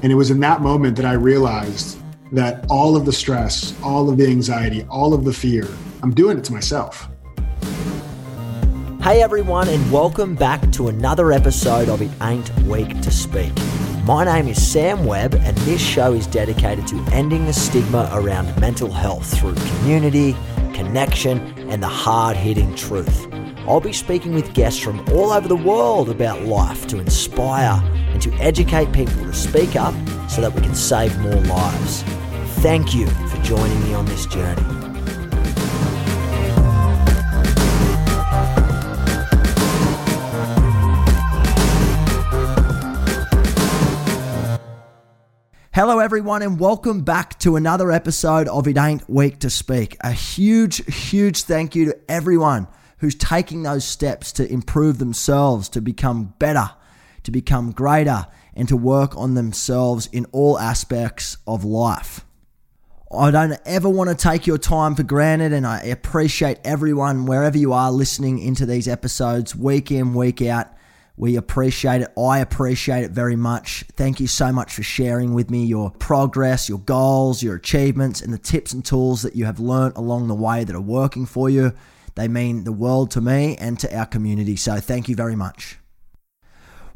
And it was in that moment that I realized that all of the stress, all of the anxiety, all of the fear, I'm doing it to myself. Hey everyone, and welcome back to another episode of It Ain't Weak to Speak. My name is Sam Webb, and this show is dedicated to ending the stigma around mental health through community, connection, and the hard hitting truth. I'll be speaking with guests from all over the world about life to inspire and to educate people to speak up so that we can save more lives. Thank you for joining me on this journey. Hello, everyone, and welcome back to another episode of It Ain't Weak to Speak. A huge, huge thank you to everyone who's taking those steps to improve themselves, to become better, to become greater, and to work on themselves in all aspects of life. I don't ever want to take your time for granted, and I appreciate everyone wherever you are listening into these episodes week in, week out. We appreciate it. I appreciate it very much. Thank you so much for sharing with me your progress, your goals, your achievements, and the tips and tools that you have learned along the way that are working for you. They mean the world to me and to our community. So thank you very much.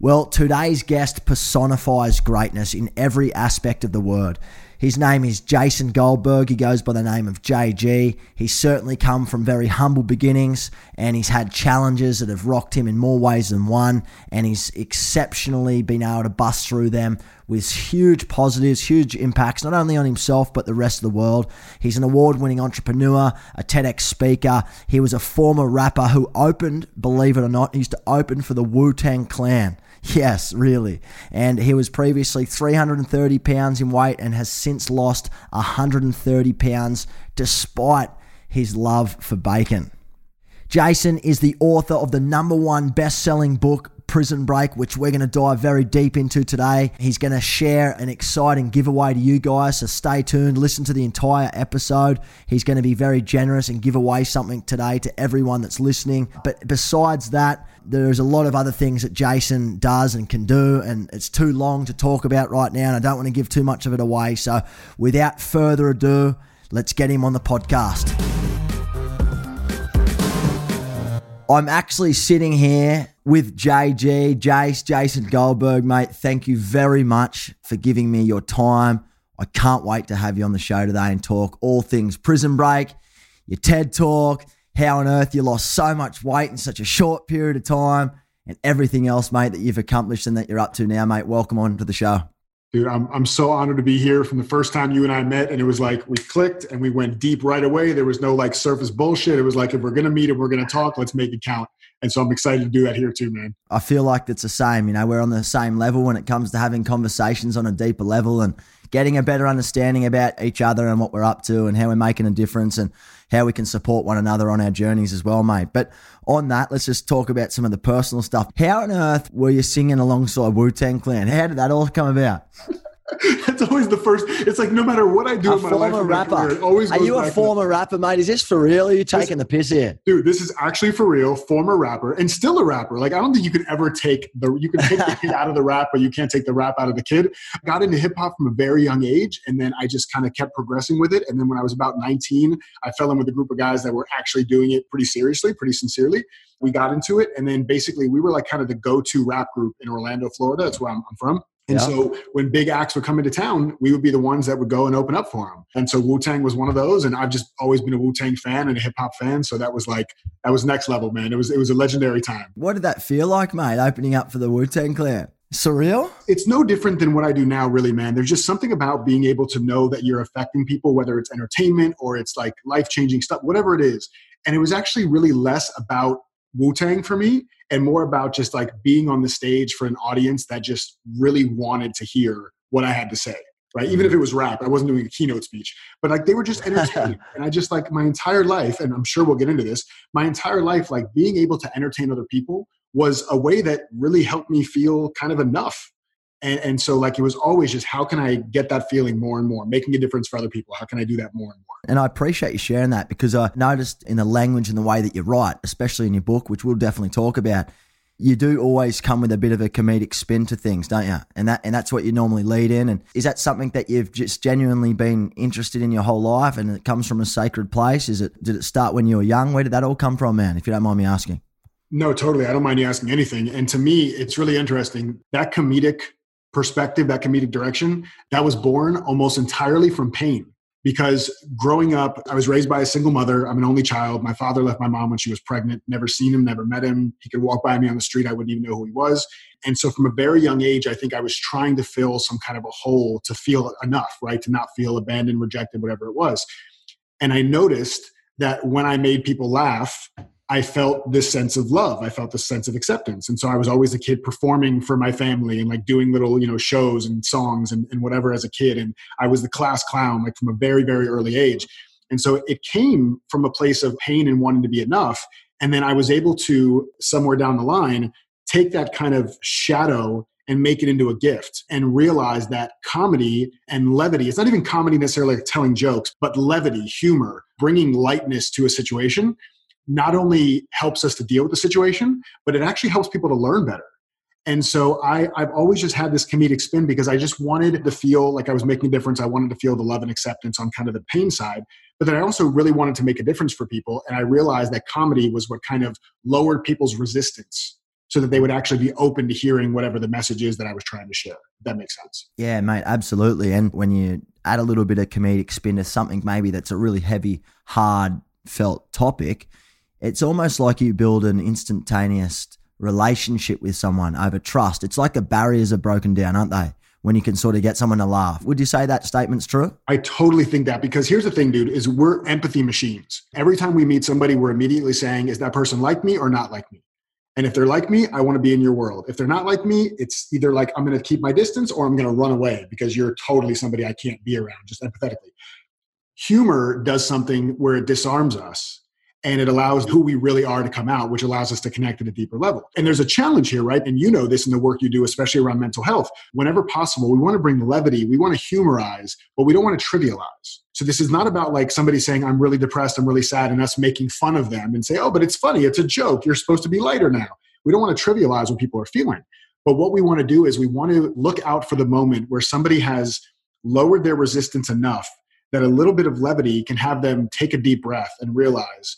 Well, today's guest personifies greatness in every aspect of the word. His name is Jason Goldberg. He goes by the name of JG. He's certainly come from very humble beginnings and he's had challenges that have rocked him in more ways than one. And he's exceptionally been able to bust through them with huge positives, huge impacts, not only on himself, but the rest of the world. He's an award winning entrepreneur, a TEDx speaker. He was a former rapper who opened, believe it or not, he used to open for the Wu Tang Clan. Yes, really. And he was previously 330 pounds in weight and has since lost 130 pounds despite his love for bacon. Jason is the author of the number one best selling book, Prison Break, which we're going to dive very deep into today. He's going to share an exciting giveaway to you guys, so stay tuned. Listen to the entire episode. He's going to be very generous and give away something today to everyone that's listening. But besides that, there's a lot of other things that Jason does and can do, and it's too long to talk about right now, and I don't want to give too much of it away. So, without further ado, let's get him on the podcast. I'm actually sitting here with JG, Jace, Jason Goldberg, mate. Thank you very much for giving me your time. I can't wait to have you on the show today and talk all things prison break, your TED talk, how on earth you lost so much weight in such a short period of time, and everything else, mate, that you've accomplished and that you're up to now, mate. Welcome on to the show. Dude, I'm, I'm so honored to be here from the first time you and I met. And it was like we clicked and we went deep right away. There was no like surface bullshit. It was like, if we're going to meet and we're going to talk, let's make it count. And so I'm excited to do that here too, man. I feel like it's the same. You know, we're on the same level when it comes to having conversations on a deeper level and getting a better understanding about each other and what we're up to and how we're making a difference and how we can support one another on our journeys as well, mate. But on that, let's just talk about some of the personal stuff. How on earth were you singing alongside Wu Tang Clan? How did that all come about? That's always the first. It's like no matter what I do a in my life, rapper. Career, always Are you a former rapper, mate? Is this for real? Are you taking the piss here? Dude, this is actually for real. Former rapper and still a rapper. Like I don't think you could ever take the you can take the kid out of the rap, but you can't take the rap out of the kid. I got into hip hop from a very young age, and then I just kind of kept progressing with it. And then when I was about 19, I fell in with a group of guys that were actually doing it pretty seriously, pretty sincerely. We got into it, and then basically we were like kind of the go-to rap group in Orlando, Florida. That's where I'm, I'm from. And yeah. so when big acts would come into town, we would be the ones that would go and open up for them. And so Wu Tang was one of those. And I've just always been a Wu Tang fan and a hip hop fan. So that was like that was next level, man. It was it was a legendary time. What did that feel like, mate? Opening up for the Wu Tang Clan. Surreal? It's no different than what I do now, really, man. There's just something about being able to know that you're affecting people, whether it's entertainment or it's like life changing stuff, whatever it is. And it was actually really less about Wu Tang for me and more about just like being on the stage for an audience that just really wanted to hear what I had to say. Right. Even if mm-hmm. it was rap, I wasn't doing a keynote speech, but like they were just entertaining. and I just like my entire life, and I'm sure we'll get into this, my entire life, like being able to entertain other people was a way that really helped me feel kind of enough and, and so like it was always just how can I get that feeling more and more, making a difference for other people? How can I do that more and more? And I appreciate you sharing that because I noticed in the language and the way that you write, especially in your book, which we'll definitely talk about, you do always come with a bit of a comedic spin to things, don't you? And that and that's what you normally lead in. And is that something that you've just genuinely been interested in your whole life, and it comes from a sacred place? Is it? Did it start when you were young? Where did that all come from, man? If you don't mind me asking. No, totally. I don't mind you asking anything. And to me, it's really interesting that comedic perspective, that comedic direction, that was born almost entirely from pain. Because growing up, I was raised by a single mother. I'm an only child. My father left my mom when she was pregnant. Never seen him, never met him. He could walk by me on the street. I wouldn't even know who he was. And so, from a very young age, I think I was trying to fill some kind of a hole to feel enough, right? To not feel abandoned, rejected, whatever it was. And I noticed that when I made people laugh, I felt this sense of love. I felt this sense of acceptance. And so I was always a kid performing for my family and like doing little, you know, shows and songs and, and whatever as a kid. And I was the class clown, like from a very, very early age. And so it came from a place of pain and wanting to be enough. And then I was able to, somewhere down the line, take that kind of shadow and make it into a gift and realize that comedy and levity, it's not even comedy necessarily like telling jokes, but levity, humor, bringing lightness to a situation not only helps us to deal with the situation, but it actually helps people to learn better. And so I, I've always just had this comedic spin because I just wanted to feel like I was making a difference. I wanted to feel the love and acceptance on kind of the pain side. But then I also really wanted to make a difference for people. And I realized that comedy was what kind of lowered people's resistance so that they would actually be open to hearing whatever the message is that I was trying to share. that makes sense. Yeah, mate, absolutely. And when you add a little bit of comedic spin to something maybe that's a really heavy, hard felt topic, it's almost like you build an instantaneous relationship with someone over trust. It's like the barriers are broken down, aren't they? When you can sort of get someone to laugh. Would you say that statement's true? I totally think that because here's the thing, dude, is we're empathy machines. Every time we meet somebody, we're immediately saying, is that person like me or not like me? And if they're like me, I want to be in your world. If they're not like me, it's either like I'm going to keep my distance or I'm going to run away because you're totally somebody I can't be around, just empathetically. Humor does something where it disarms us and it allows who we really are to come out, which allows us to connect at a deeper level. And there's a challenge here, right? And you know this in the work you do, especially around mental health. Whenever possible, we want to bring levity, we want to humorize, but we don't want to trivialize. So this is not about like somebody saying, I'm really depressed, I'm really sad, and us making fun of them and say, oh, but it's funny, it's a joke, you're supposed to be lighter now. We don't want to trivialize what people are feeling. But what we want to do is we want to look out for the moment where somebody has lowered their resistance enough that a little bit of levity can have them take a deep breath and realize,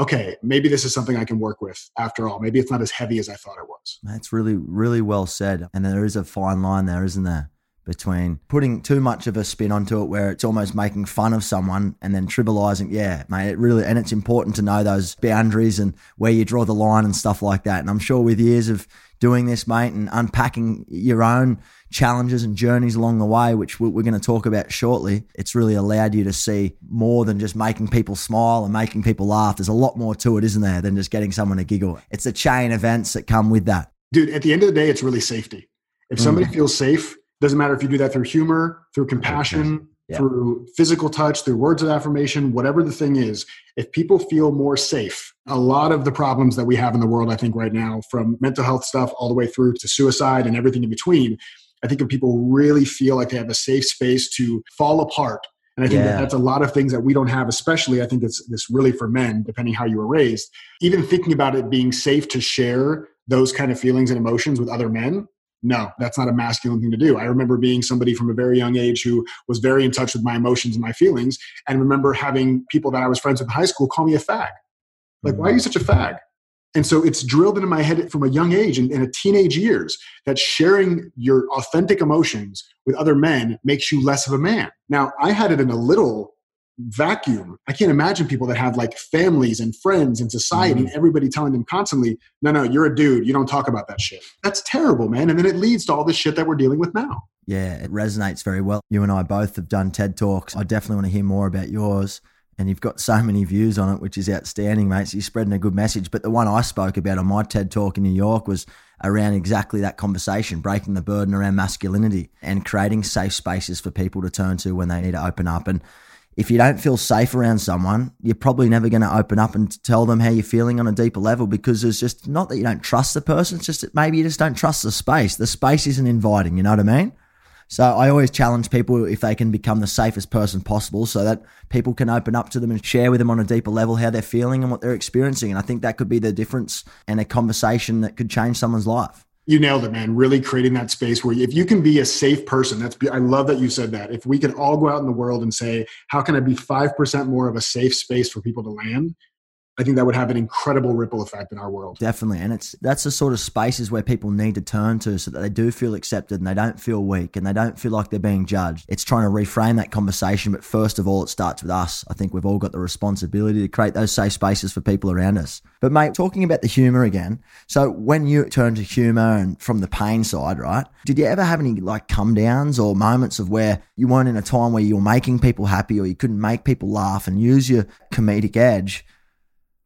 okay, maybe this is something I can work with after all. Maybe it's not as heavy as I thought it was. That's really, really well said. And there is a fine line there, isn't there? Between putting too much of a spin onto it where it's almost making fun of someone and then trivializing. Yeah, mate, it really, and it's important to know those boundaries and where you draw the line and stuff like that. And I'm sure with years of doing this, mate, and unpacking your own challenges and journeys along the way, which we're going to talk about shortly, it's really allowed you to see more than just making people smile and making people laugh. There's a lot more to it, isn't there, than just getting someone to giggle? It's the chain of events that come with that. Dude, at the end of the day, it's really safety. If somebody mm. feels safe, doesn't matter if you do that through humor, through compassion, yeah. through physical touch, through words of affirmation, whatever the thing is, if people feel more safe, a lot of the problems that we have in the world, I think, right now, from mental health stuff all the way through to suicide and everything in between, I think if people really feel like they have a safe space to fall apart, and I think yeah. that that's a lot of things that we don't have, especially I think it's this really for men, depending how you were raised. Even thinking about it being safe to share those kind of feelings and emotions with other men no, that's not a masculine thing to do. I remember being somebody from a very young age who was very in touch with my emotions and my feelings, and remember having people that I was friends with in high school call me a fag. Like, why are you mm-hmm. such a fag? And so it's drilled into my head from a young age and in, in a teenage years that sharing your authentic emotions with other men makes you less of a man. Now, I had it in a little vacuum. I can't imagine people that have like families and friends and society mm-hmm. and everybody telling them constantly, no, no, you're a dude. You don't talk about that shit. That's terrible, man. And then it leads to all this shit that we're dealing with now. Yeah, it resonates very well. You and I both have done TED Talks. I definitely want to hear more about yours and you've got so many views on it, which is outstanding, mate. So you're spreading a good message. But the one I spoke about on my TED talk in New York was around exactly that conversation, breaking the burden around masculinity and creating safe spaces for people to turn to when they need to open up. And if you don't feel safe around someone, you're probably never going to open up and tell them how you're feeling on a deeper level because it's just not that you don't trust the person, it's just that maybe you just don't trust the space. The space isn't inviting, you know what I mean? So I always challenge people if they can become the safest person possible so that people can open up to them and share with them on a deeper level how they're feeling and what they're experiencing. And I think that could be the difference and a conversation that could change someone's life. You nailed it, man. Really creating that space where if you can be a safe person, that's, I love that you said that. If we can all go out in the world and say, how can I be 5% more of a safe space for people to land? I think that would have an incredible ripple effect in our world. Definitely. And it's that's the sort of spaces where people need to turn to so that they do feel accepted and they don't feel weak and they don't feel like they're being judged. It's trying to reframe that conversation, but first of all it starts with us. I think we've all got the responsibility to create those safe spaces for people around us. But mate, talking about the humor again. So when you turn to humor and from the pain side, right? Did you ever have any like come downs or moments of where you weren't in a time where you were making people happy or you couldn't make people laugh and use your comedic edge?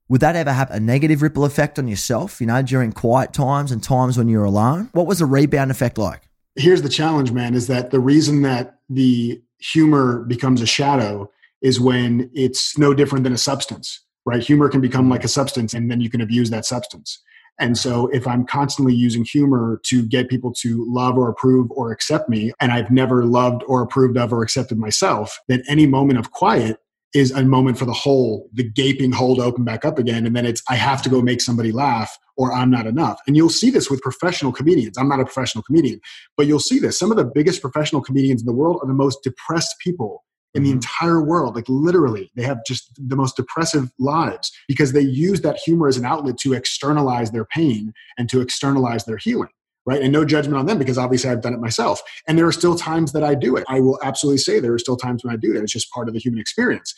Would that ever have a negative ripple effect on yourself, you know, during quiet times and times when you're alone? What was the rebound effect like? Here's the challenge, man, is that the reason that the humor becomes a shadow is when it's no different than a substance, right? Humor can become like a substance and then you can abuse that substance. And so if I'm constantly using humor to get people to love or approve or accept me, and I've never loved or approved of or accepted myself, then any moment of quiet is a moment for the hole, the gaping hole to open back up again. And then it's, I have to go make somebody laugh or I'm not enough. And you'll see this with professional comedians. I'm not a professional comedian, but you'll see this. Some of the biggest professional comedians in the world are the most depressed people in the mm-hmm. entire world. Like literally, they have just the most depressive lives because they use that humor as an outlet to externalize their pain and to externalize their healing right? And no judgment on them because obviously I've done it myself. And there are still times that I do it. I will absolutely say there are still times when I do that. It's just part of the human experience.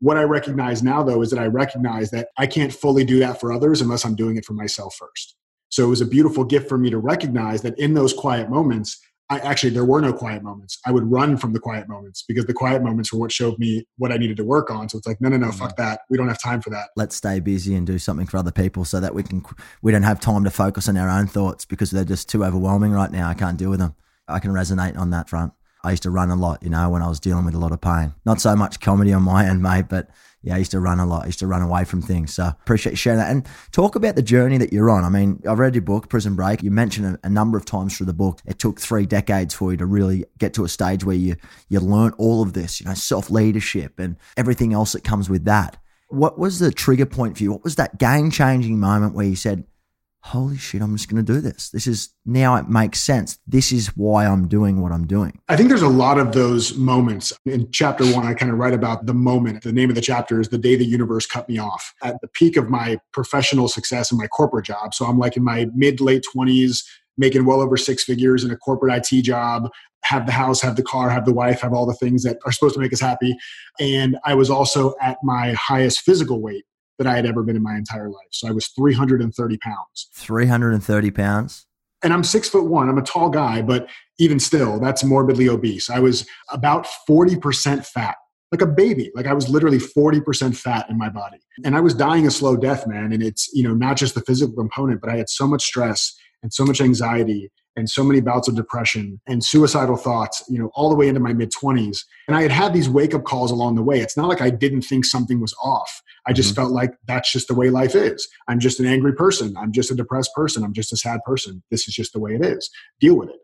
What I recognize now, though, is that I recognize that I can't fully do that for others unless I'm doing it for myself first. So it was a beautiful gift for me to recognize that in those quiet moments, I actually there were no quiet moments. I would run from the quiet moments because the quiet moments were what showed me what I needed to work on. So it's like, no, no, no, mm-hmm. fuck that. We don't have time for that. Let's stay busy and do something for other people so that we can we don't have time to focus on our own thoughts because they're just too overwhelming right now. I can't deal with them. I can resonate on that front. I used to run a lot, you know, when I was dealing with a lot of pain. Not so much comedy on my end, mate, but yeah, I used to run a lot. I used to run away from things. So appreciate you sharing that. And talk about the journey that you're on. I mean, I've read your book, Prison Break. You mentioned a, a number of times through the book, it took three decades for you to really get to a stage where you, you learn all of this, you know, self leadership and everything else that comes with that. What was the trigger point for you? What was that game changing moment where you said, holy shit, I'm just going to do this. This is now it makes sense. This is why I'm doing what I'm doing. I think there's a lot of those moments. In chapter one, I kind of write about the moment. The name of the chapter is The Day the Universe Cut Me Off. At the peak of my professional success in my corporate job. So I'm like in my mid late 20s, making well over six figures in a corporate IT job, have the house, have the car, have the wife, have all the things that are supposed to make us happy. And I was also at my highest physical weight that I had ever been in my entire life. So I was 330 pounds. 330 pounds? And I'm six foot one. I'm a tall guy, but even still, that's morbidly obese. I was about 40% fat, like a baby. Like I was literally 40% fat in my body. And I was dying a slow death, man. And it's, you know, not just the physical component, but I had so much stress and so much anxiety and so many bouts of depression and suicidal thoughts, you know, all the way into my mid 20s. And I had had these wake up calls along the way. It's not like I didn't think something was off. I just mm-hmm. felt like that's just the way life is. I'm just an angry person. I'm just a depressed person. I'm just a sad person. This is just the way it is. Deal with it.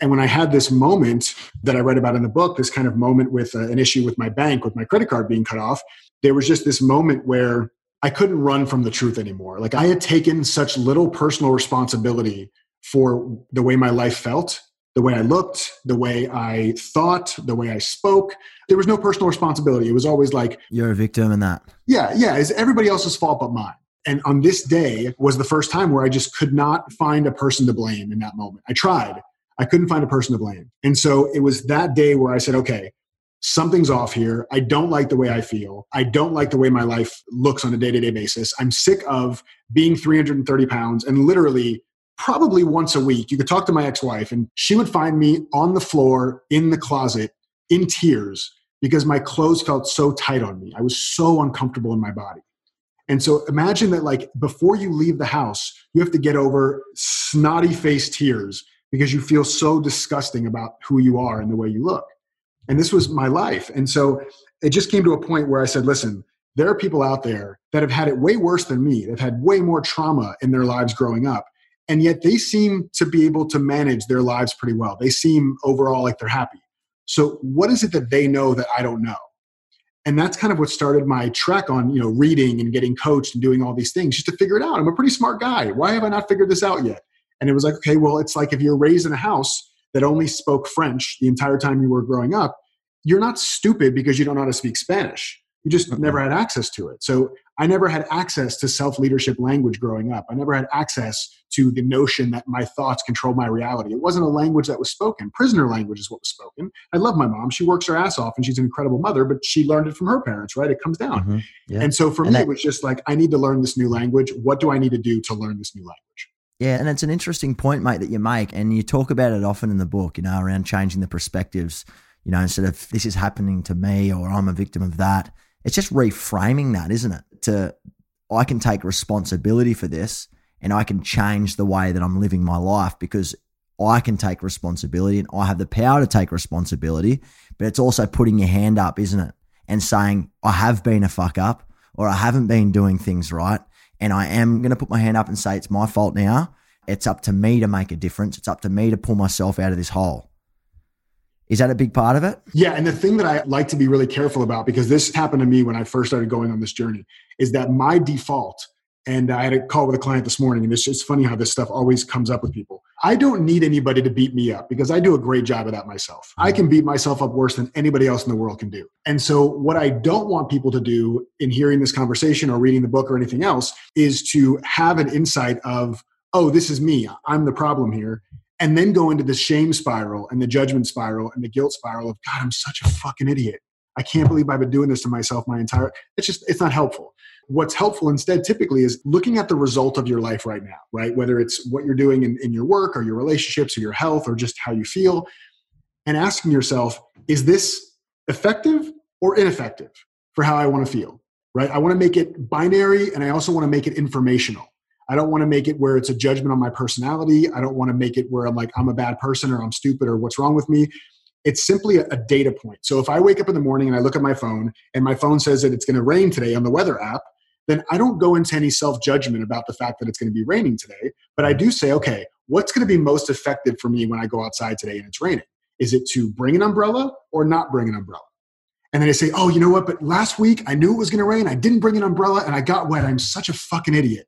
And when I had this moment that I read about in the book, this kind of moment with uh, an issue with my bank, with my credit card being cut off, there was just this moment where I couldn't run from the truth anymore. Like I had taken such little personal responsibility for the way my life felt, the way I looked, the way I thought, the way I spoke. There was no personal responsibility. It was always like you're a victim in that. Yeah, yeah. It's everybody else's fault but mine. And on this day was the first time where I just could not find a person to blame in that moment. I tried. I couldn't find a person to blame. And so it was that day where I said, okay, something's off here. I don't like the way I feel. I don't like the way my life looks on a day to day basis. I'm sick of being 330 pounds and literally probably once a week. You could talk to my ex wife, and she would find me on the floor in the closet in tears because my clothes felt so tight on me. I was so uncomfortable in my body. And so imagine that, like, before you leave the house, you have to get over snotty face tears because you feel so disgusting about who you are and the way you look. And this was my life. And so it just came to a point where I said, listen, there are people out there that have had it way worse than me. They've had way more trauma in their lives growing up. And yet they seem to be able to manage their lives pretty well. They seem overall like they're happy. So, what is it that they know that I don't know? And that's kind of what started my trek on, you know, reading and getting coached and doing all these things just to figure it out. I'm a pretty smart guy. Why have I not figured this out yet? And it was like, okay, well, it's like if you're raised in a house that only spoke French the entire time you were growing up, you're not stupid because you don't know how to speak Spanish. You just okay. never had access to it. So I never had access to self leadership language growing up. I never had access to the notion that my thoughts control my reality. It wasn't a language that was spoken. Prisoner language is what was spoken. I love my mom. She works her ass off and she's an incredible mother, but she learned it from her parents, right? It comes down. Mm-hmm. Yeah. And so for and me, that, it was just like, I need to learn this new language. What do I need to do to learn this new language? Yeah, and it's an interesting point, mate, that you make. And you talk about it often in the book, you know, around changing the perspectives, you know, instead of this is happening to me or I'm a victim of that. It's just reframing that, isn't it? To I can take responsibility for this and I can change the way that I'm living my life because I can take responsibility and I have the power to take responsibility. But it's also putting your hand up, isn't it? And saying, I have been a fuck up or I haven't been doing things right and I am going to put my hand up and say it's my fault now. It's up to me to make a difference. It's up to me to pull myself out of this hole. Is that a big part of it? Yeah. And the thing that I like to be really careful about, because this happened to me when I first started going on this journey, is that my default, and I had a call with a client this morning, and it's just funny how this stuff always comes up with people. I don't need anybody to beat me up because I do a great job of that myself. I can beat myself up worse than anybody else in the world can do. And so, what I don't want people to do in hearing this conversation or reading the book or anything else is to have an insight of, oh, this is me. I'm the problem here. And then go into the shame spiral and the judgment spiral and the guilt spiral of, God, I'm such a fucking idiot. I can't believe I've been doing this to myself my entire. It's just, it's not helpful. What's helpful instead typically is looking at the result of your life right now, right? Whether it's what you're doing in, in your work or your relationships or your health or just how you feel, and asking yourself, is this effective or ineffective for how I want to feel, right? I want to make it binary and I also want to make it informational. I don't want to make it where it's a judgment on my personality. I don't want to make it where I'm like, I'm a bad person or I'm stupid or what's wrong with me. It's simply a, a data point. So if I wake up in the morning and I look at my phone and my phone says that it's going to rain today on the weather app, then I don't go into any self judgment about the fact that it's going to be raining today. But I do say, okay, what's going to be most effective for me when I go outside today and it's raining? Is it to bring an umbrella or not bring an umbrella? And then I say, oh, you know what? But last week I knew it was going to rain. I didn't bring an umbrella and I got wet. I'm such a fucking idiot.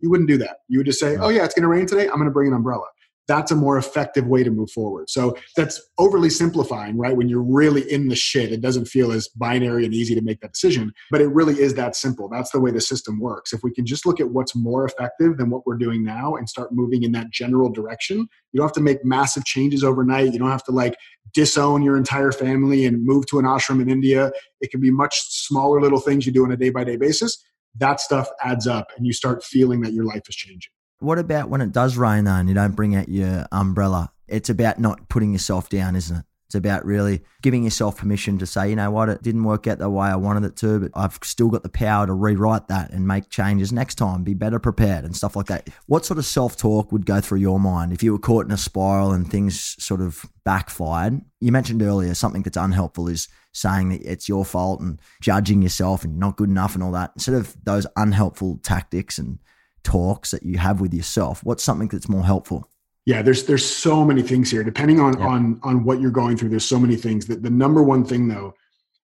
You wouldn't do that. You would just say, oh, yeah, it's going to rain today. I'm going to bring an umbrella that's a more effective way to move forward. So that's overly simplifying, right? When you're really in the shit, it doesn't feel as binary and easy to make that decision, but it really is that simple. That's the way the system works. If we can just look at what's more effective than what we're doing now and start moving in that general direction, you don't have to make massive changes overnight. You don't have to like disown your entire family and move to an ashram in India. It can be much smaller little things you do on a day by day basis. That stuff adds up and you start feeling that your life is changing. What about when it does rain though and you don't bring out your umbrella? It's about not putting yourself down, isn't it? It's about really giving yourself permission to say, you know what, it didn't work out the way I wanted it to, but I've still got the power to rewrite that and make changes next time, be better prepared and stuff like that. What sort of self talk would go through your mind if you were caught in a spiral and things sort of backfired? You mentioned earlier something that's unhelpful is saying that it's your fault and judging yourself and not good enough and all that. Instead of those unhelpful tactics and talks that you have with yourself? What's something that's more helpful? Yeah, there's there's so many things here. Depending on on on what you're going through, there's so many things. That the number one thing though,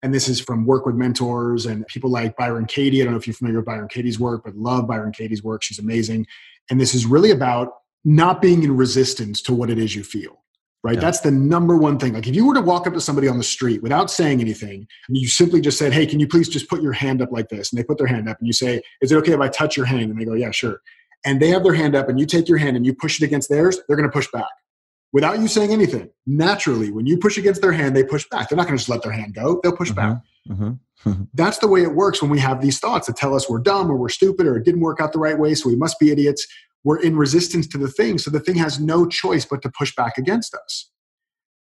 and this is from work with mentors and people like Byron Katie. I don't know if you're familiar with Byron Katie's work, but love Byron Katie's work. She's amazing. And this is really about not being in resistance to what it is you feel right? Yeah. That's the number one thing. Like if you were to walk up to somebody on the street without saying anything, and you simply just said, Hey, can you please just put your hand up like this? And they put their hand up and you say, Is it okay if I touch your hand? And they go, Yeah, sure. And they have their hand up and you take your hand and you push it against theirs, they're going to push back without you saying anything. Naturally, when you push against their hand, they push back. They're not going to just let their hand go, they'll push mm-hmm. back. Mm-hmm. That's the way it works when we have these thoughts that tell us we're dumb or we're stupid or it didn't work out the right way, so we must be idiots. We're in resistance to the thing, so the thing has no choice but to push back against us.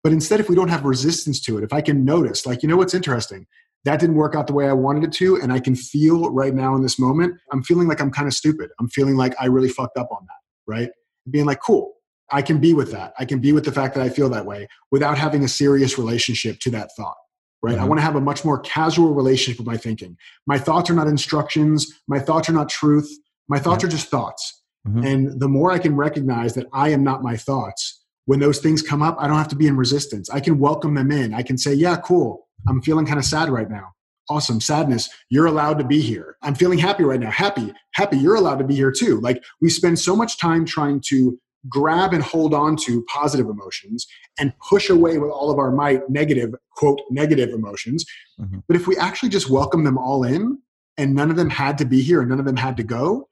But instead, if we don't have resistance to it, if I can notice, like, you know what's interesting? That didn't work out the way I wanted it to. And I can feel right now in this moment, I'm feeling like I'm kind of stupid. I'm feeling like I really fucked up on that, right? Being like, cool, I can be with that. I can be with the fact that I feel that way without having a serious relationship to that thought. Right. Mm-hmm. I want to have a much more casual relationship with my thinking. My thoughts are not instructions. My thoughts are not truth. My thoughts yeah. are just thoughts. Mm-hmm. And the more I can recognize that I am not my thoughts, when those things come up, I don't have to be in resistance. I can welcome them in. I can say, yeah, cool. I'm feeling kind of sad right now. Awesome. Sadness. You're allowed to be here. I'm feeling happy right now. Happy. Happy. You're allowed to be here too. Like we spend so much time trying to grab and hold on to positive emotions and push away with all of our might negative, quote, negative emotions. Mm-hmm. But if we actually just welcome them all in and none of them had to be here and none of them had to go,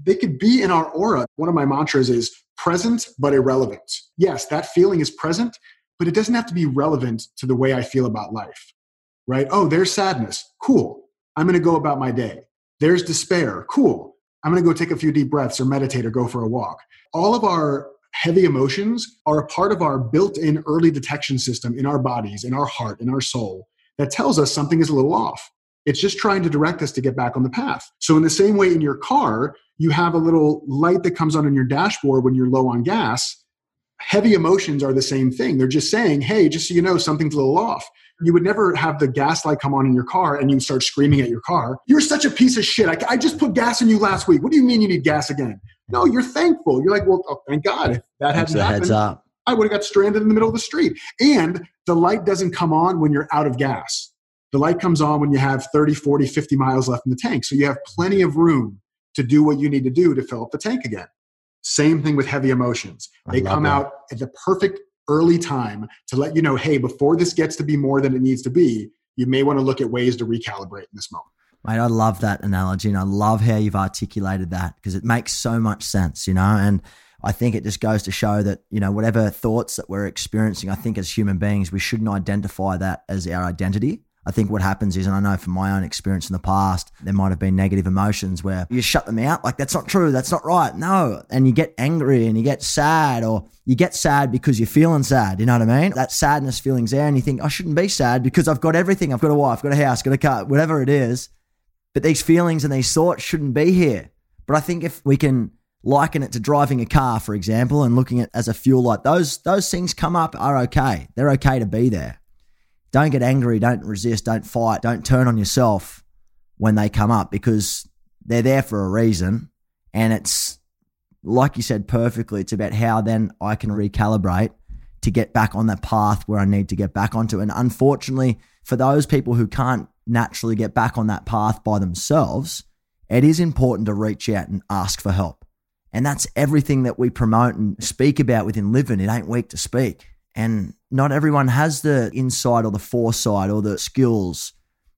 they could be in our aura. One of my mantras is present but irrelevant. Yes, that feeling is present, but it doesn't have to be relevant to the way I feel about life, right? Oh, there's sadness. Cool. I'm going to go about my day. There's despair. Cool. I'm going to go take a few deep breaths or meditate or go for a walk. All of our heavy emotions are a part of our built in early detection system in our bodies, in our heart, in our soul that tells us something is a little off. It's just trying to direct us to get back on the path. So, in the same way, in your car, you have a little light that comes on in your dashboard when you're low on gas. Heavy emotions are the same thing. They're just saying, hey, just so you know, something's a little off. You would never have the gas light come on in your car and you start screaming at your car. You're such a piece of shit. I, I just put gas in you last week. What do you mean you need gas again? No, you're thankful. You're like, well, oh, thank God. If that hadn't happened, heads up. I would have got stranded in the middle of the street. And the light doesn't come on when you're out of gas. The light comes on when you have 30, 40, 50 miles left in the tank. So you have plenty of room to do what you need to do to fill up the tank again. Same thing with heavy emotions. They come that. out at the perfect early time to let you know, hey, before this gets to be more than it needs to be, you may want to look at ways to recalibrate in this moment. Mate, I love that analogy and I love how you've articulated that because it makes so much sense, you know, and I think it just goes to show that, you know, whatever thoughts that we're experiencing, I think as human beings, we shouldn't identify that as our identity. I think what happens is, and I know from my own experience in the past, there might have been negative emotions where you shut them out. Like, that's not true. That's not right. No. And you get angry and you get sad, or you get sad because you're feeling sad. You know what I mean? That sadness feeling's there, and you think, I shouldn't be sad because I've got everything. I've got a wife, I've got a house, got a car, whatever it is. But these feelings and these thoughts shouldn't be here. But I think if we can liken it to driving a car, for example, and looking at as a fuel light, those, those things come up are okay. They're okay to be there. Don't get angry, don't resist, don't fight, don't turn on yourself when they come up because they're there for a reason. And it's like you said perfectly, it's about how then I can recalibrate to get back on that path where I need to get back onto. And unfortunately, for those people who can't naturally get back on that path by themselves, it is important to reach out and ask for help. And that's everything that we promote and speak about within Livin. It ain't weak to speak. And not everyone has the insight or the foresight or the skills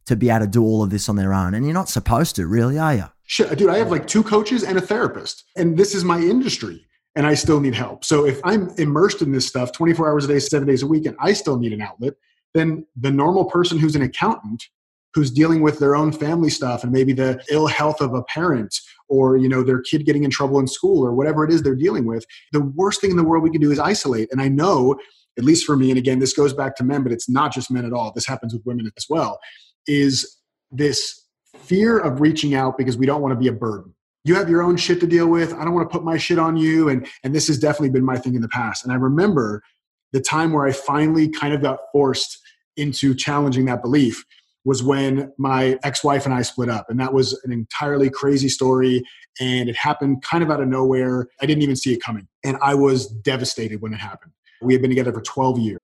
to be able to do all of this on their own. And you're not supposed to, really, are you? Shit, dude, I have like two coaches and a therapist, and this is my industry, and I still need help. So if I'm immersed in this stuff 24 hours a day, seven days a week, and I still need an outlet, then the normal person who's an accountant who's dealing with their own family stuff and maybe the ill health of a parent or you know their kid getting in trouble in school or whatever it is they're dealing with the worst thing in the world we can do is isolate and i know at least for me, and again, this goes back to men, but it's not just men at all. This happens with women as well, is this fear of reaching out because we don't want to be a burden. You have your own shit to deal with. I don't want to put my shit on you. And, and this has definitely been my thing in the past. And I remember the time where I finally kind of got forced into challenging that belief was when my ex-wife and I split up and that was an entirely crazy story and it happened kind of out of nowhere. I didn't even see it coming and I was devastated when it happened. We had been together for 12 years.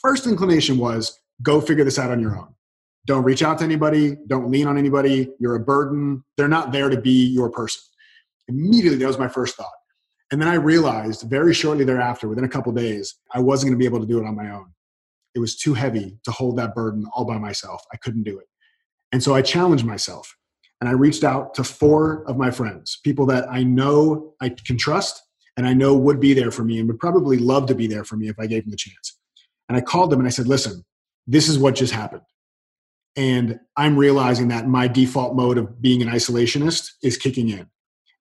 first inclination was go figure this out on your own. Don't reach out to anybody. Don't lean on anybody. You're a burden. They're not there to be your person. Immediately, that was my first thought. And then I realized very shortly thereafter, within a couple days, I wasn't going to be able to do it on my own. It was too heavy to hold that burden all by myself. I couldn't do it. And so I challenged myself and I reached out to four of my friends, people that I know I can trust and I know would be there for me and would probably love to be there for me if I gave them the chance. And I called them and I said, listen, this is what just happened. And I'm realizing that my default mode of being an isolationist is kicking in.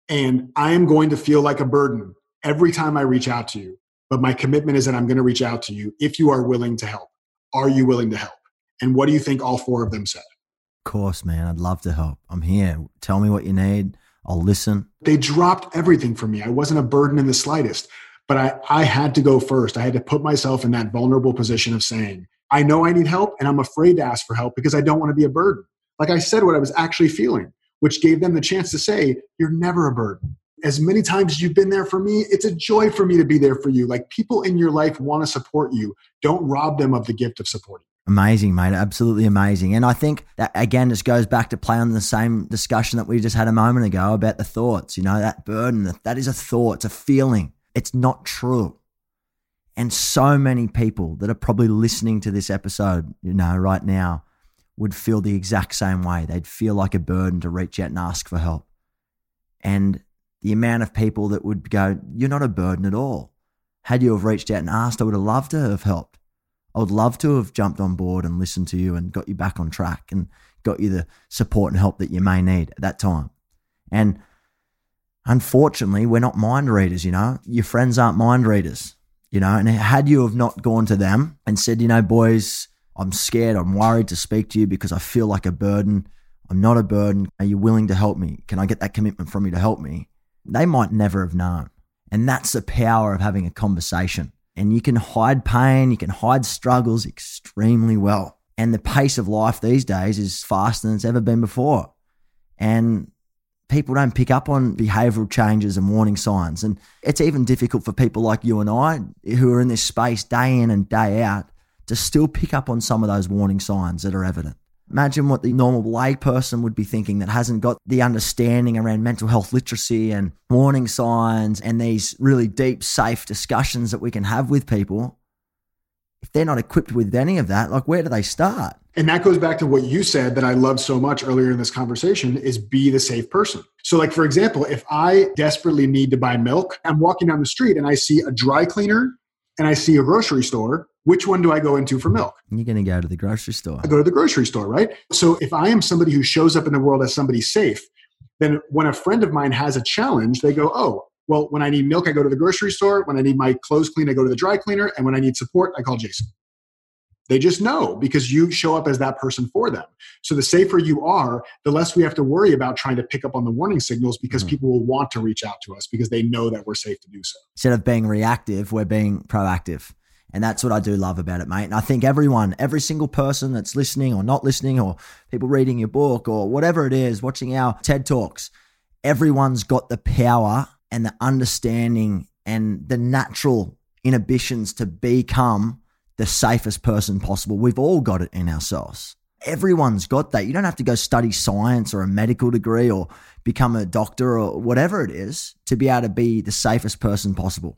And I am going to feel like a burden every time I reach out to you. But my commitment is that I'm going to reach out to you if you are willing to help. Are you willing to help? And what do you think all four of them said? Of course, man. I'd love to help. I'm here. Tell me what you need. I'll listen. They dropped everything for me. I wasn't a burden in the slightest. But I, I had to go first. I had to put myself in that vulnerable position of saying, I know I need help and I'm afraid to ask for help because I don't want to be a burden. Like I said, what I was actually feeling, which gave them the chance to say, You're never a burden. As many times as you've been there for me, it's a joy for me to be there for you. Like people in your life want to support you. Don't rob them of the gift of supporting. Amazing, mate. Absolutely amazing. And I think that, again, just goes back to play on the same discussion that we just had a moment ago about the thoughts. You know, that burden, that is a thought, it's a feeling. It's not true. And so many people that are probably listening to this episode, you know, right now would feel the exact same way. They'd feel like a burden to reach out and ask for help. And the amount of people that would go, You're not a burden at all. Had you have reached out and asked, I would have loved to have helped. I would love to have jumped on board and listened to you and got you back on track and got you the support and help that you may need at that time. And unfortunately, we're not mind readers, you know. Your friends aren't mind readers, you know. And had you have not gone to them and said, you know, boys, I'm scared, I'm worried to speak to you because I feel like a burden. I'm not a burden. Are you willing to help me? Can I get that commitment from you to help me? They might never have known. And that's the power of having a conversation. And you can hide pain, you can hide struggles extremely well. And the pace of life these days is faster than it's ever been before. And people don't pick up on behavioral changes and warning signs. And it's even difficult for people like you and I who are in this space day in and day out to still pick up on some of those warning signs that are evident. Imagine what the normal layperson would be thinking that hasn't got the understanding around mental health literacy and warning signs and these really deep, safe discussions that we can have with people. If they're not equipped with any of that, like where do they start? And that goes back to what you said that I love so much earlier in this conversation is be the safe person. So, like, for example, if I desperately need to buy milk, I'm walking down the street and I see a dry cleaner and I see a grocery store, which one do I go into for milk? You're going to go to the grocery store. I go to the grocery store, right? So if I am somebody who shows up in the world as somebody safe, then when a friend of mine has a challenge, they go, oh, well, when I need milk, I go to the grocery store. When I need my clothes cleaned, I go to the dry cleaner. And when I need support, I call Jason. They just know because you show up as that person for them. So the safer you are, the less we have to worry about trying to pick up on the warning signals because mm. people will want to reach out to us because they know that we're safe to do so. Instead of being reactive, we're being proactive. And that's what I do love about it, mate. And I think everyone, every single person that's listening or not listening, or people reading your book or whatever it is, watching our TED Talks, everyone's got the power and the understanding and the natural inhibitions to become the safest person possible. We've all got it in ourselves. Everyone's got that. You don't have to go study science or a medical degree or become a doctor or whatever it is to be able to be the safest person possible.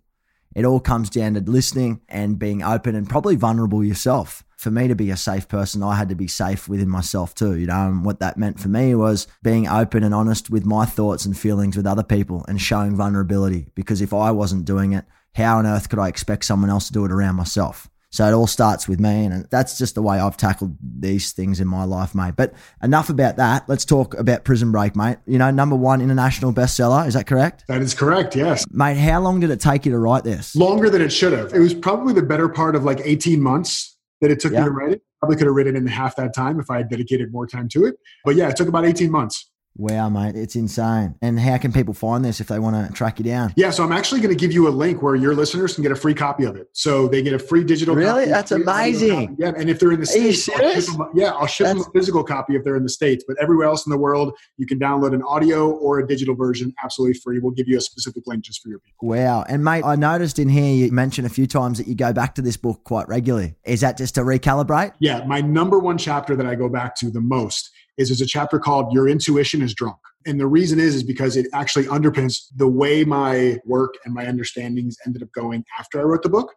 It all comes down to listening and being open and probably vulnerable yourself. For me to be a safe person, I had to be safe within myself too. You know, and what that meant for me was being open and honest with my thoughts and feelings with other people and showing vulnerability. Because if I wasn't doing it, how on earth could I expect someone else to do it around myself? So it all starts with me, and that's just the way I've tackled these things in my life, mate. But enough about that. Let's talk about Prison Break, mate. You know, number one international bestseller. Is that correct? That is correct. Yes, mate. How long did it take you to write this? Longer than it should have. It was probably the better part of like eighteen months that it took yeah. me to write it. Probably could have written it in half that time if I had dedicated more time to it. But yeah, it took about eighteen months. Wow, mate, it's insane. And how can people find this if they want to track you down? Yeah, so I'm actually going to give you a link where your listeners can get a free copy of it. So they get a free digital really? Copy, That's amazing. Yeah, and if they're in the States, I'll them, yeah, I'll ship That's... them a physical copy if they're in the States. But everywhere else in the world, you can download an audio or a digital version absolutely free. We'll give you a specific link just for your people. Wow. And mate, I noticed in here you mentioned a few times that you go back to this book quite regularly. Is that just to recalibrate? Yeah, my number one chapter that I go back to the most is there's a chapter called Your Intuition is Drunk. And the reason is is because it actually underpins the way my work and my understandings ended up going after I wrote the book.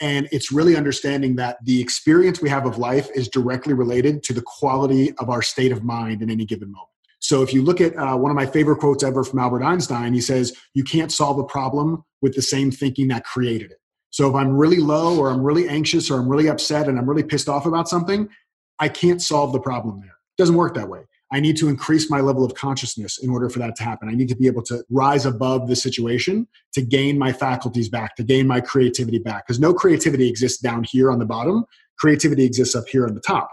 And it's really understanding that the experience we have of life is directly related to the quality of our state of mind in any given moment. So if you look at uh, one of my favorite quotes ever from Albert Einstein, he says, You can't solve a problem with the same thinking that created it. So if I'm really low or I'm really anxious or I'm really upset and I'm really pissed off about something, I can't solve the problem there. Doesn't work that way. I need to increase my level of consciousness in order for that to happen. I need to be able to rise above the situation to gain my faculties back, to gain my creativity back. Because no creativity exists down here on the bottom, creativity exists up here on the top.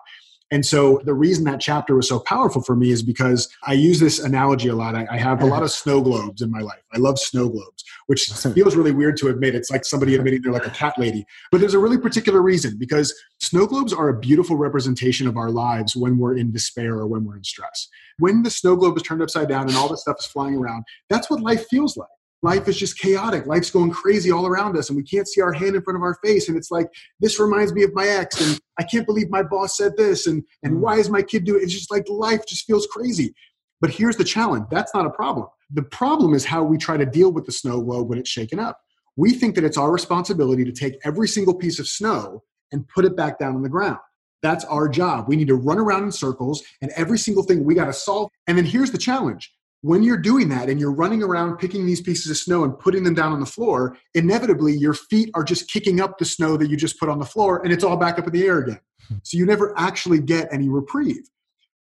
And so the reason that chapter was so powerful for me is because I use this analogy a lot. I, I have a lot of snow globes in my life. I love snow globes, which feels really weird to admit. It's like somebody admitting they're like a cat lady. But there's a really particular reason because snow globes are a beautiful representation of our lives when we're in despair or when we're in stress. When the snow globe is turned upside down and all this stuff is flying around, that's what life feels like life is just chaotic. Life's going crazy all around us, and we can't see our hand in front of our face. And it's like, this reminds me of my ex, and I can't believe my boss said this, and, and mm. why is my kid doing it? It's just like life just feels crazy. But here's the challenge that's not a problem. The problem is how we try to deal with the snow globe when it's shaken up. We think that it's our responsibility to take every single piece of snow and put it back down on the ground. That's our job. We need to run around in circles, and every single thing we got to solve. And then here's the challenge when you're doing that and you're running around picking these pieces of snow and putting them down on the floor, inevitably your feet are just kicking up the snow that you just put on the floor and it's all back up in the air again. Hmm. So you never actually get any reprieve.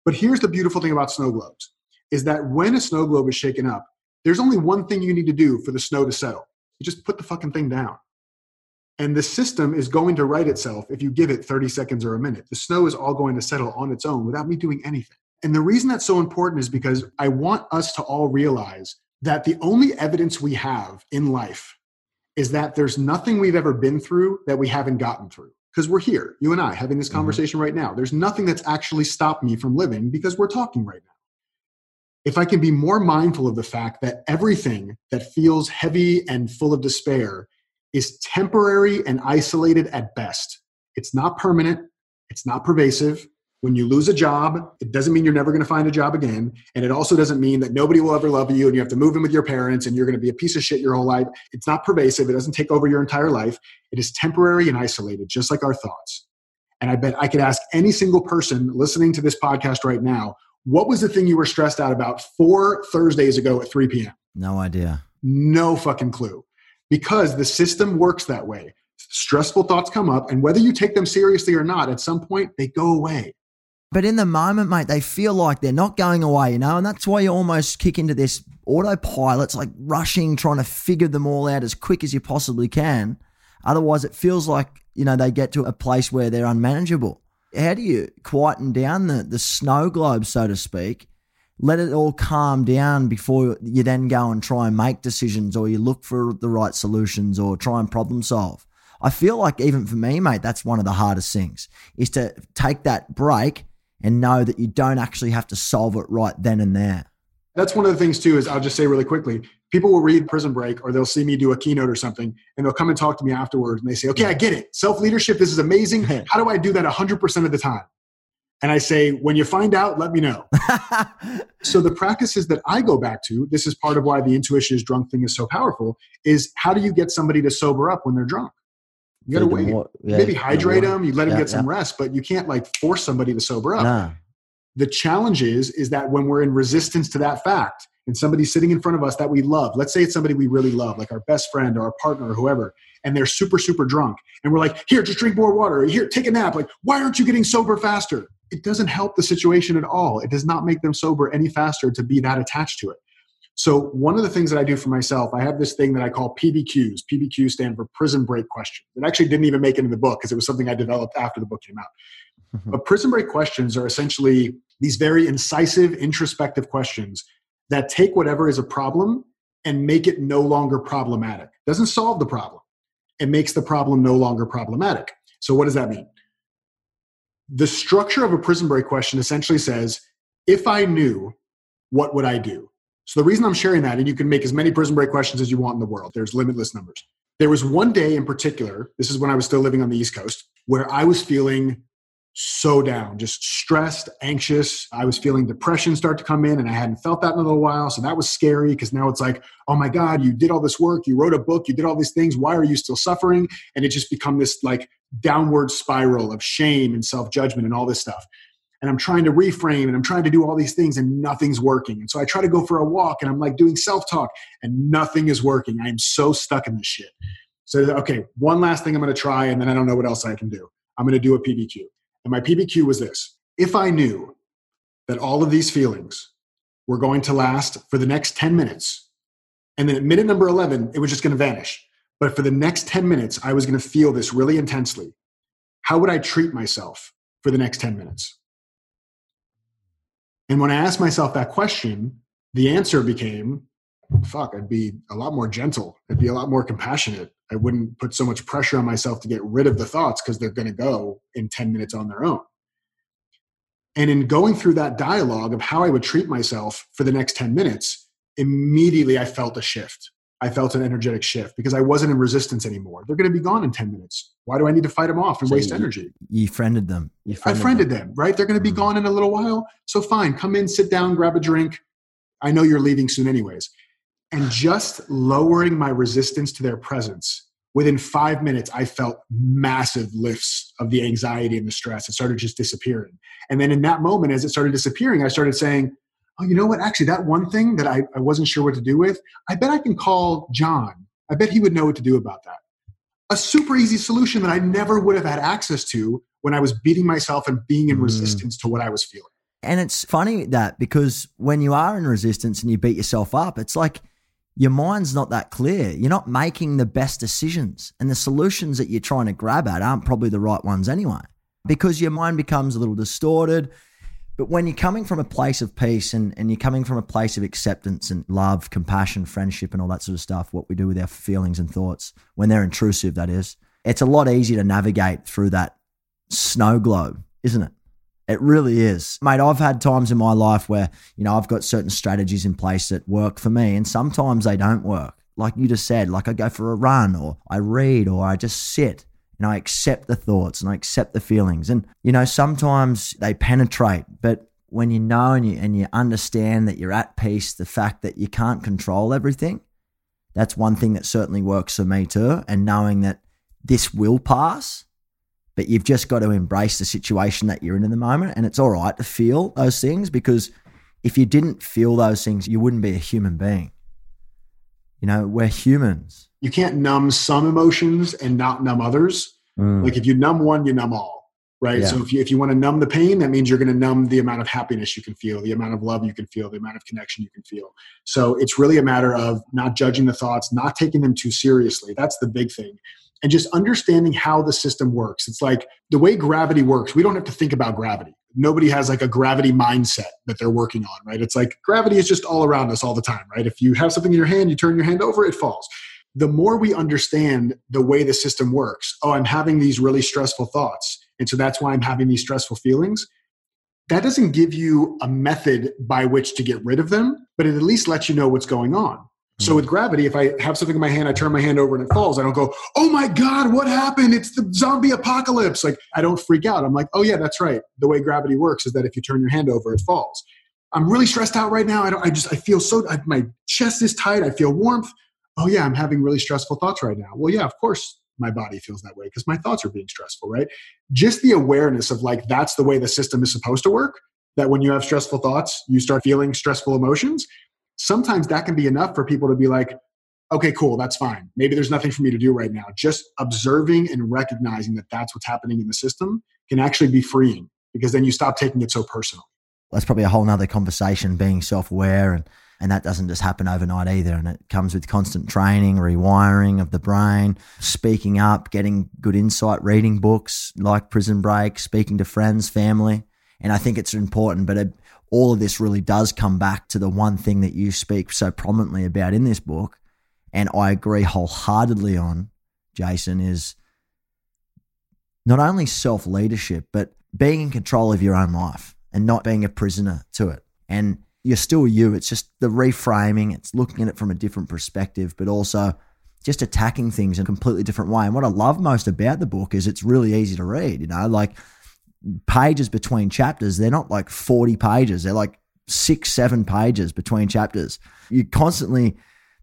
But here's the beautiful thing about snow globes is that when a snow globe is shaken up, there's only one thing you need to do for the snow to settle. You just put the fucking thing down. And the system is going to right itself if you give it 30 seconds or a minute. The snow is all going to settle on its own without me doing anything. And the reason that's so important is because I want us to all realize that the only evidence we have in life is that there's nothing we've ever been through that we haven't gotten through. Because we're here, you and I, having this mm-hmm. conversation mm-hmm. right now. There's nothing that's actually stopped me from living because we're talking right now. If I can be more mindful of the fact that everything that feels heavy and full of despair is temporary and isolated at best, it's not permanent, it's not pervasive, When you lose a job, it doesn't mean you're never going to find a job again. And it also doesn't mean that nobody will ever love you and you have to move in with your parents and you're going to be a piece of shit your whole life. It's not pervasive. It doesn't take over your entire life. It is temporary and isolated, just like our thoughts. And I bet I could ask any single person listening to this podcast right now, what was the thing you were stressed out about four Thursdays ago at 3 p.m.? No idea. No fucking clue. Because the system works that way. Stressful thoughts come up, and whether you take them seriously or not, at some point they go away. But in the moment, mate, they feel like they're not going away, you know, and that's why you almost kick into this autopilot. It's like rushing, trying to figure them all out as quick as you possibly can. Otherwise, it feels like, you know, they get to a place where they're unmanageable. How do you quieten down the, the snow globe, so to speak? Let it all calm down before you then go and try and make decisions or you look for the right solutions or try and problem solve. I feel like even for me, mate, that's one of the hardest things is to take that break and know that you don't actually have to solve it right then and there. That's one of the things too. Is I'll just say really quickly, people will read Prison Break or they'll see me do a keynote or something, and they'll come and talk to me afterwards, and they say, "Okay, I get it. Self leadership. This is amazing. How do I do that 100 percent of the time?" And I say, "When you find out, let me know." so the practices that I go back to, this is part of why the intuition is drunk thing is so powerful. Is how do you get somebody to sober up when they're drunk? You got to wait. Yeah, Maybe hydrate them. You let them yeah, get some yeah. rest, but you can't like force somebody to sober up. Nah. The challenge is, is that when we're in resistance to that fact, and somebody's sitting in front of us that we love, let's say it's somebody we really love, like our best friend or our partner or whoever, and they're super, super drunk, and we're like, here, just drink more water. Here, take a nap. Like, why aren't you getting sober faster? It doesn't help the situation at all. It does not make them sober any faster to be that attached to it. So one of the things that I do for myself, I have this thing that I call PBQs. PBQs stand for prison break questions. It actually didn't even make it in the book because it was something I developed after the book came out. But prison break questions are essentially these very incisive, introspective questions that take whatever is a problem and make it no longer problematic. Doesn't solve the problem. It makes the problem no longer problematic. So what does that mean? The structure of a prison break question essentially says, if I knew, what would I do? So the reason I'm sharing that, and you can make as many prison break questions as you want in the world, there's limitless numbers. There was one day in particular, this is when I was still living on the East Coast, where I was feeling so down, just stressed, anxious. I was feeling depression start to come in, and I hadn't felt that in a little while. So that was scary because now it's like, oh my God, you did all this work, you wrote a book, you did all these things. Why are you still suffering? And it just become this like downward spiral of shame and self judgment and all this stuff and I'm trying to reframe and I'm trying to do all these things and nothing's working. And so I try to go for a walk and I'm like doing self talk and nothing is working. I am so stuck in this shit. So, okay, one last thing I'm going to try and then I don't know what else I can do. I'm going to do a PBQ. And my PBQ was this if I knew that all of these feelings were going to last for the next 10 minutes, and then at minute number 11, it was just going to vanish. But for the next 10 minutes, I was going to feel this really intensely. How would I treat myself for the next 10 minutes? And when I asked myself that question, the answer became, fuck, I'd be a lot more gentle. I'd be a lot more compassionate. I wouldn't put so much pressure on myself to get rid of the thoughts because they're going to go in 10 minutes on their own. And in going through that dialogue of how I would treat myself for the next 10 minutes, immediately I felt a shift. I felt an energetic shift because I wasn't in resistance anymore. They're going to be gone in 10 minutes. Why do I need to fight them off and so waste you, energy? You friended them. You friended I friended them. them. right? They're going to be mm-hmm. gone in a little while. So fine, come in, sit down, grab a drink. I know you're leaving soon, anyways. And just lowering my resistance to their presence, within five minutes, I felt massive lifts of the anxiety and the stress. It started just disappearing. And then in that moment, as it started disappearing, I started saying, oh, you know what? Actually, that one thing that I, I wasn't sure what to do with, I bet I can call John. I bet he would know what to do about that. A super easy solution that I never would have had access to when I was beating myself and being in mm. resistance to what I was feeling. And it's funny that because when you are in resistance and you beat yourself up, it's like your mind's not that clear. You're not making the best decisions. And the solutions that you're trying to grab at aren't probably the right ones anyway, because your mind becomes a little distorted. But when you're coming from a place of peace and, and you're coming from a place of acceptance and love, compassion, friendship, and all that sort of stuff, what we do with our feelings and thoughts, when they're intrusive, that is, it's a lot easier to navigate through that snow globe, isn't it? It really is. Mate, I've had times in my life where, you know, I've got certain strategies in place that work for me, and sometimes they don't work. Like you just said, like I go for a run or I read or I just sit and I accept the thoughts and I accept the feelings. And, you know, sometimes they penetrate, but when you know and you, and you understand that you're at peace, the fact that you can't control everything, that's one thing that certainly works for me too. And knowing that this will pass, but you've just got to embrace the situation that you're in in the moment. And it's all right to feel those things because if you didn't feel those things, you wouldn't be a human being. You know, we're humans. You can't numb some emotions and not numb others. Mm. Like if you numb one, you numb all, right? Yeah. So if you if you want to numb the pain, that means you're going to numb the amount of happiness you can feel, the amount of love you can feel, the amount of connection you can feel. So it's really a matter of not judging the thoughts, not taking them too seriously. That's the big thing. And just understanding how the system works. It's like the way gravity works, we don't have to think about gravity nobody has like a gravity mindset that they're working on, right? It's like gravity is just all around us all the time, right? If you have something in your hand, you turn your hand over, it falls. The more we understand the way the system works, oh, I'm having these really stressful thoughts. And so that's why I'm having these stressful feelings. That doesn't give you a method by which to get rid of them, but it at least lets you know what's going on. So with gravity, if I have something in my hand, I turn my hand over and it falls. I don't go, "Oh my god, what happened? It's the zombie apocalypse!" Like I don't freak out. I'm like, "Oh yeah, that's right. The way gravity works is that if you turn your hand over, it falls." I'm really stressed out right now. I don't. I just. I feel so. I, my chest is tight. I feel warmth. Oh yeah, I'm having really stressful thoughts right now. Well, yeah, of course my body feels that way because my thoughts are being stressful, right? Just the awareness of like that's the way the system is supposed to work. That when you have stressful thoughts, you start feeling stressful emotions sometimes that can be enough for people to be like, okay, cool, that's fine. Maybe there's nothing for me to do right now. Just observing and recognizing that that's what's happening in the system can actually be freeing because then you stop taking it so personal. That's probably a whole nother conversation being self aware and and that doesn't just happen overnight either. And it comes with constant training, rewiring of the brain, speaking up, getting good insight, reading books like Prison Break, speaking to friends, family. And I think it's important, but it, all of this really does come back to the one thing that you speak so prominently about in this book, and I agree wholeheartedly on, Jason, is not only self leadership, but being in control of your own life and not being a prisoner to it. And you're still you. It's just the reframing, it's looking at it from a different perspective, but also just attacking things in a completely different way. And what I love most about the book is it's really easy to read. You know, like pages between chapters. They're not like 40 pages. They're like six, seven pages between chapters. You're constantly,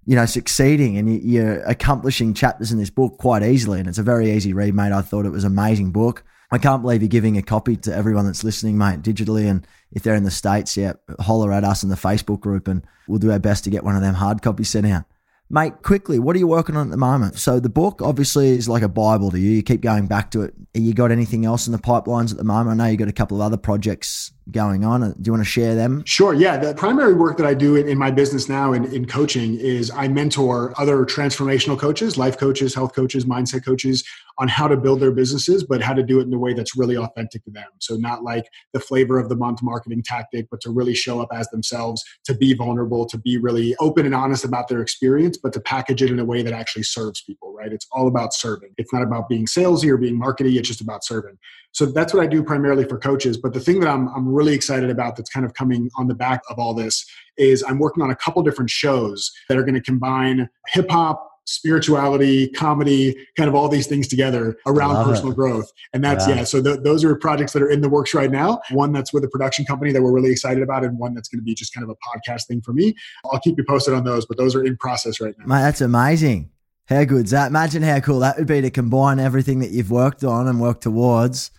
you know, succeeding and you're accomplishing chapters in this book quite easily. And it's a very easy read, mate. I thought it was an amazing book. I can't believe you're giving a copy to everyone that's listening, mate, digitally. And if they're in the States, yeah, holler at us in the Facebook group and we'll do our best to get one of them hard copies sent out. Mate, quickly, what are you working on at the moment? So the book obviously is like a Bible to you. You keep going back to it. You got anything else in the pipelines at the moment? I know you got a couple of other projects going on. Uh, do you want to share them? Sure. Yeah. The primary work that I do in, in my business now in, in coaching is I mentor other transformational coaches, life coaches, health coaches, mindset coaches on how to build their businesses, but how to do it in a way that's really authentic to them. So, not like the flavor of the month marketing tactic, but to really show up as themselves, to be vulnerable, to be really open and honest about their experience, but to package it in a way that actually serves people, right? It's all about serving. It's not about being salesy or being markety, it's just about serving. So, that's what I do primarily for coaches. But the thing that I'm, I'm really excited about that's kind of coming on the back of all this is I'm working on a couple different shows that are going to combine hip hop, spirituality, comedy, kind of all these things together around personal it. growth. And that's, yeah, yeah so th- those are projects that are in the works right now. One that's with a production company that we're really excited about, and one that's going to be just kind of a podcast thing for me. I'll keep you posted on those, but those are in process right now. Mate, that's amazing. How good's that? Imagine how cool that would be to combine everything that you've worked on and worked towards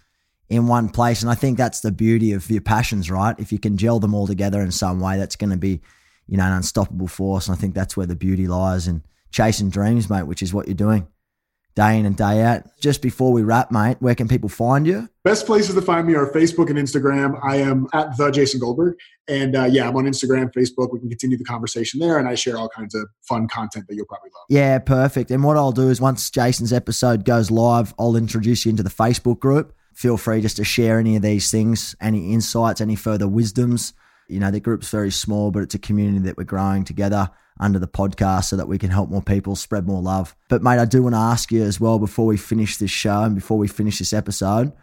in one place. And I think that's the beauty of your passions, right? If you can gel them all together in some way, that's going to be, you know, an unstoppable force. And I think that's where the beauty lies. in chasing dreams, mate, which is what you're doing day in and day out. Just before we wrap, mate, where can people find you? Best places to find me are Facebook and Instagram. I am at the Jason Goldberg. And uh, yeah, I'm on Instagram, Facebook. We can continue the conversation there. And I share all kinds of fun content that you'll probably love. Yeah, perfect. And what I'll do is once Jason's episode goes live, I'll introduce you into the Facebook group. Feel free just to share any of these things, any insights, any further wisdoms. You know, the group's very small, but it's a community that we're growing together under the podcast so that we can help more people, spread more love. But, mate, I do want to ask you as well before we finish this show and before we finish this episode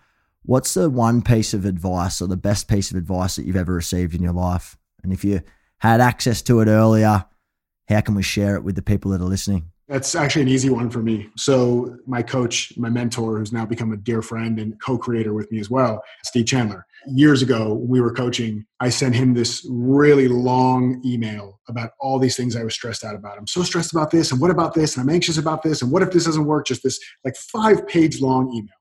what's the one piece of advice or the best piece of advice that you've ever received in your life? And if you had access to it earlier, how can we share it with the people that are listening? That's actually an easy one for me. So, my coach, my mentor, who's now become a dear friend and co creator with me as well, Steve Chandler. Years ago, when we were coaching, I sent him this really long email about all these things I was stressed out about. I'm so stressed about this, and what about this, and I'm anxious about this, and what if this doesn't work? Just this like five page long email.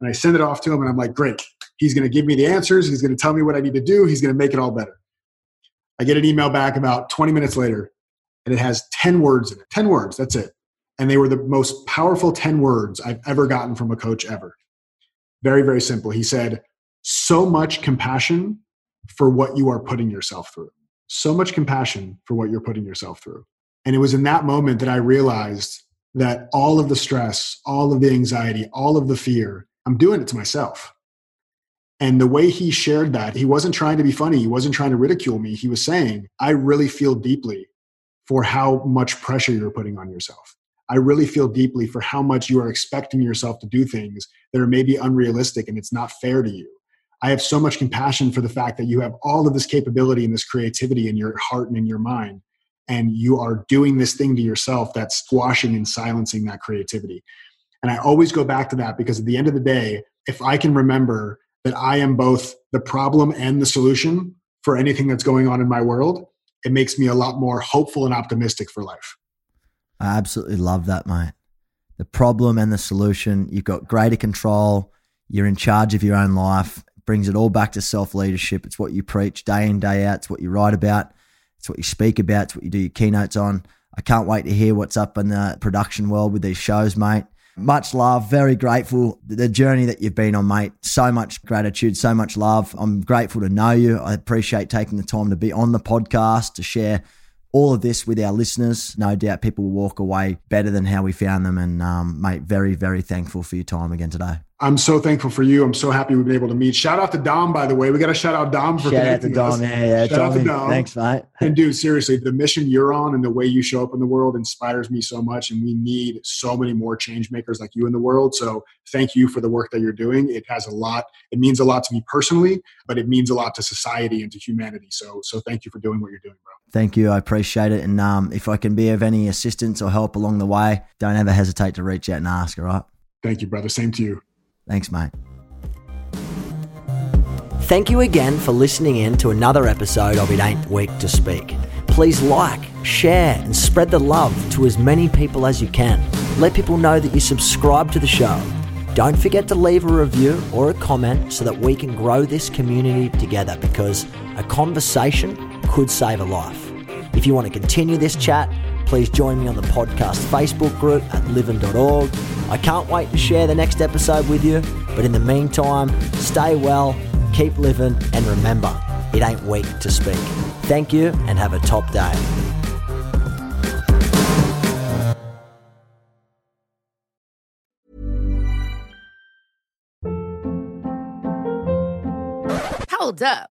And I send it off to him, and I'm like, great. He's going to give me the answers. He's going to tell me what I need to do. He's going to make it all better. I get an email back about 20 minutes later and it has 10 words in it. 10 words that's it. And they were the most powerful 10 words i've ever gotten from a coach ever. Very very simple. He said so much compassion for what you are putting yourself through. So much compassion for what you're putting yourself through. And it was in that moment that i realized that all of the stress all of the anxiety all of the fear i'm doing it to myself. And the way he shared that, he wasn't trying to be funny. He wasn't trying to ridicule me. He was saying, I really feel deeply for how much pressure you're putting on yourself. I really feel deeply for how much you are expecting yourself to do things that are maybe unrealistic and it's not fair to you. I have so much compassion for the fact that you have all of this capability and this creativity in your heart and in your mind, and you are doing this thing to yourself that's squashing and silencing that creativity. And I always go back to that because at the end of the day, if I can remember that I am both the problem and the solution for anything that's going on in my world, it makes me a lot more hopeful and optimistic for life. I absolutely love that, mate. The problem and the solution. You've got greater control. You're in charge of your own life. It brings it all back to self leadership. It's what you preach day in, day out. It's what you write about. It's what you speak about. It's what you do your keynotes on. I can't wait to hear what's up in the production world with these shows, mate. Much love. Very grateful. The journey that you've been on, mate. So much gratitude, so much love. I'm grateful to know you. I appreciate taking the time to be on the podcast to share all of this with our listeners. No doubt people will walk away better than how we found them. And, um, mate, very, very thankful for your time again today. I'm so thankful for you. I'm so happy we've been able to meet. Shout out to Dom, by the way. We got to shout out Dom for shout out to Dom. Us. Yeah, yeah. Shout out to Dom. Thanks, mate. and dude, seriously, the mission you're on and the way you show up in the world inspires me so much. And we need so many more change makers like you in the world. So thank you for the work that you're doing. It has a lot. It means a lot to me personally, but it means a lot to society and to humanity. So so thank you for doing what you're doing, bro. Thank you. I appreciate it. And um, if I can be of any assistance or help along the way, don't ever hesitate to reach out and ask. All right. Thank you, brother. Same to you. Thanks, mate. Thank you again for listening in to another episode of It Ain't Weak to Speak. Please like, share, and spread the love to as many people as you can. Let people know that you subscribe to the show. Don't forget to leave a review or a comment so that we can grow this community together because a conversation could save a life. If you want to continue this chat, please join me on the podcast Facebook group at livin.org. I can't wait to share the next episode with you, but in the meantime, stay well keep living, and remember, it ain't weak to speak. Thank you and have a top day. Hold up.